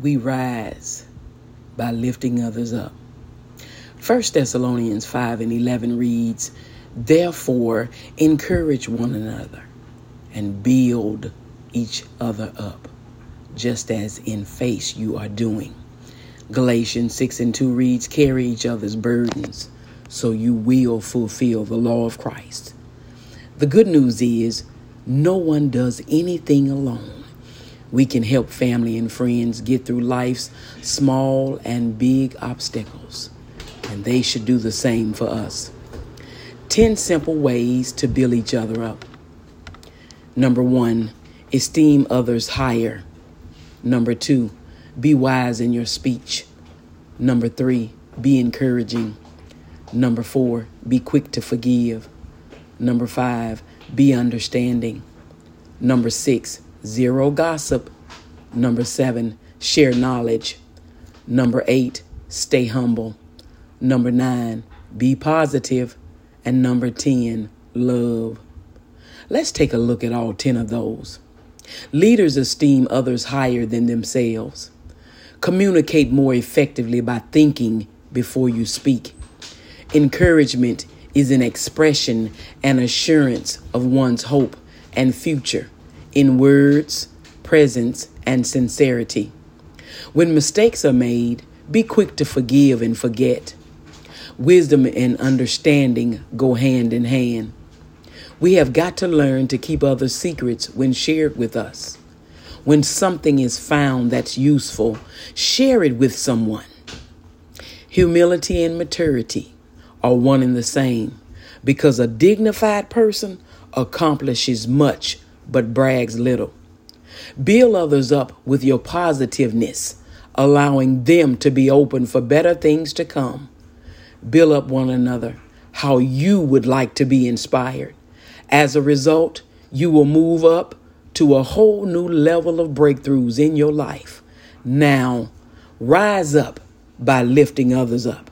we rise by lifting others up. 1 Thessalonians 5 and 11 reads, Therefore, encourage one another and build each other up, just as in face you are doing. Galatians 6 and 2 reads, Carry each other's burdens so you will fulfill the law of Christ. The good news is, no one does anything alone. We can help family and friends get through life's small and big obstacles, and they should do the same for us. 10 simple ways to build each other up. Number one, esteem others higher. Number two, be wise in your speech. Number three, be encouraging. Number four, be quick to forgive. Number five, be understanding. Number six, zero gossip. Number seven, share knowledge. Number eight, stay humble. Number nine, be positive. And number 10, love. Let's take a look at all 10 of those. Leaders esteem others higher than themselves. Communicate more effectively by thinking before you speak. Encouragement is an expression and assurance of one's hope and future in words, presence, and sincerity. When mistakes are made, be quick to forgive and forget. Wisdom and understanding go hand in hand. We have got to learn to keep others' secrets when shared with us. When something is found that's useful, share it with someone. Humility and maturity are one and the same because a dignified person accomplishes much but brags little. Build others up with your positiveness, allowing them to be open for better things to come. Build up one another how you would like to be inspired. As a result, you will move up to a whole new level of breakthroughs in your life. Now, rise up by lifting others up.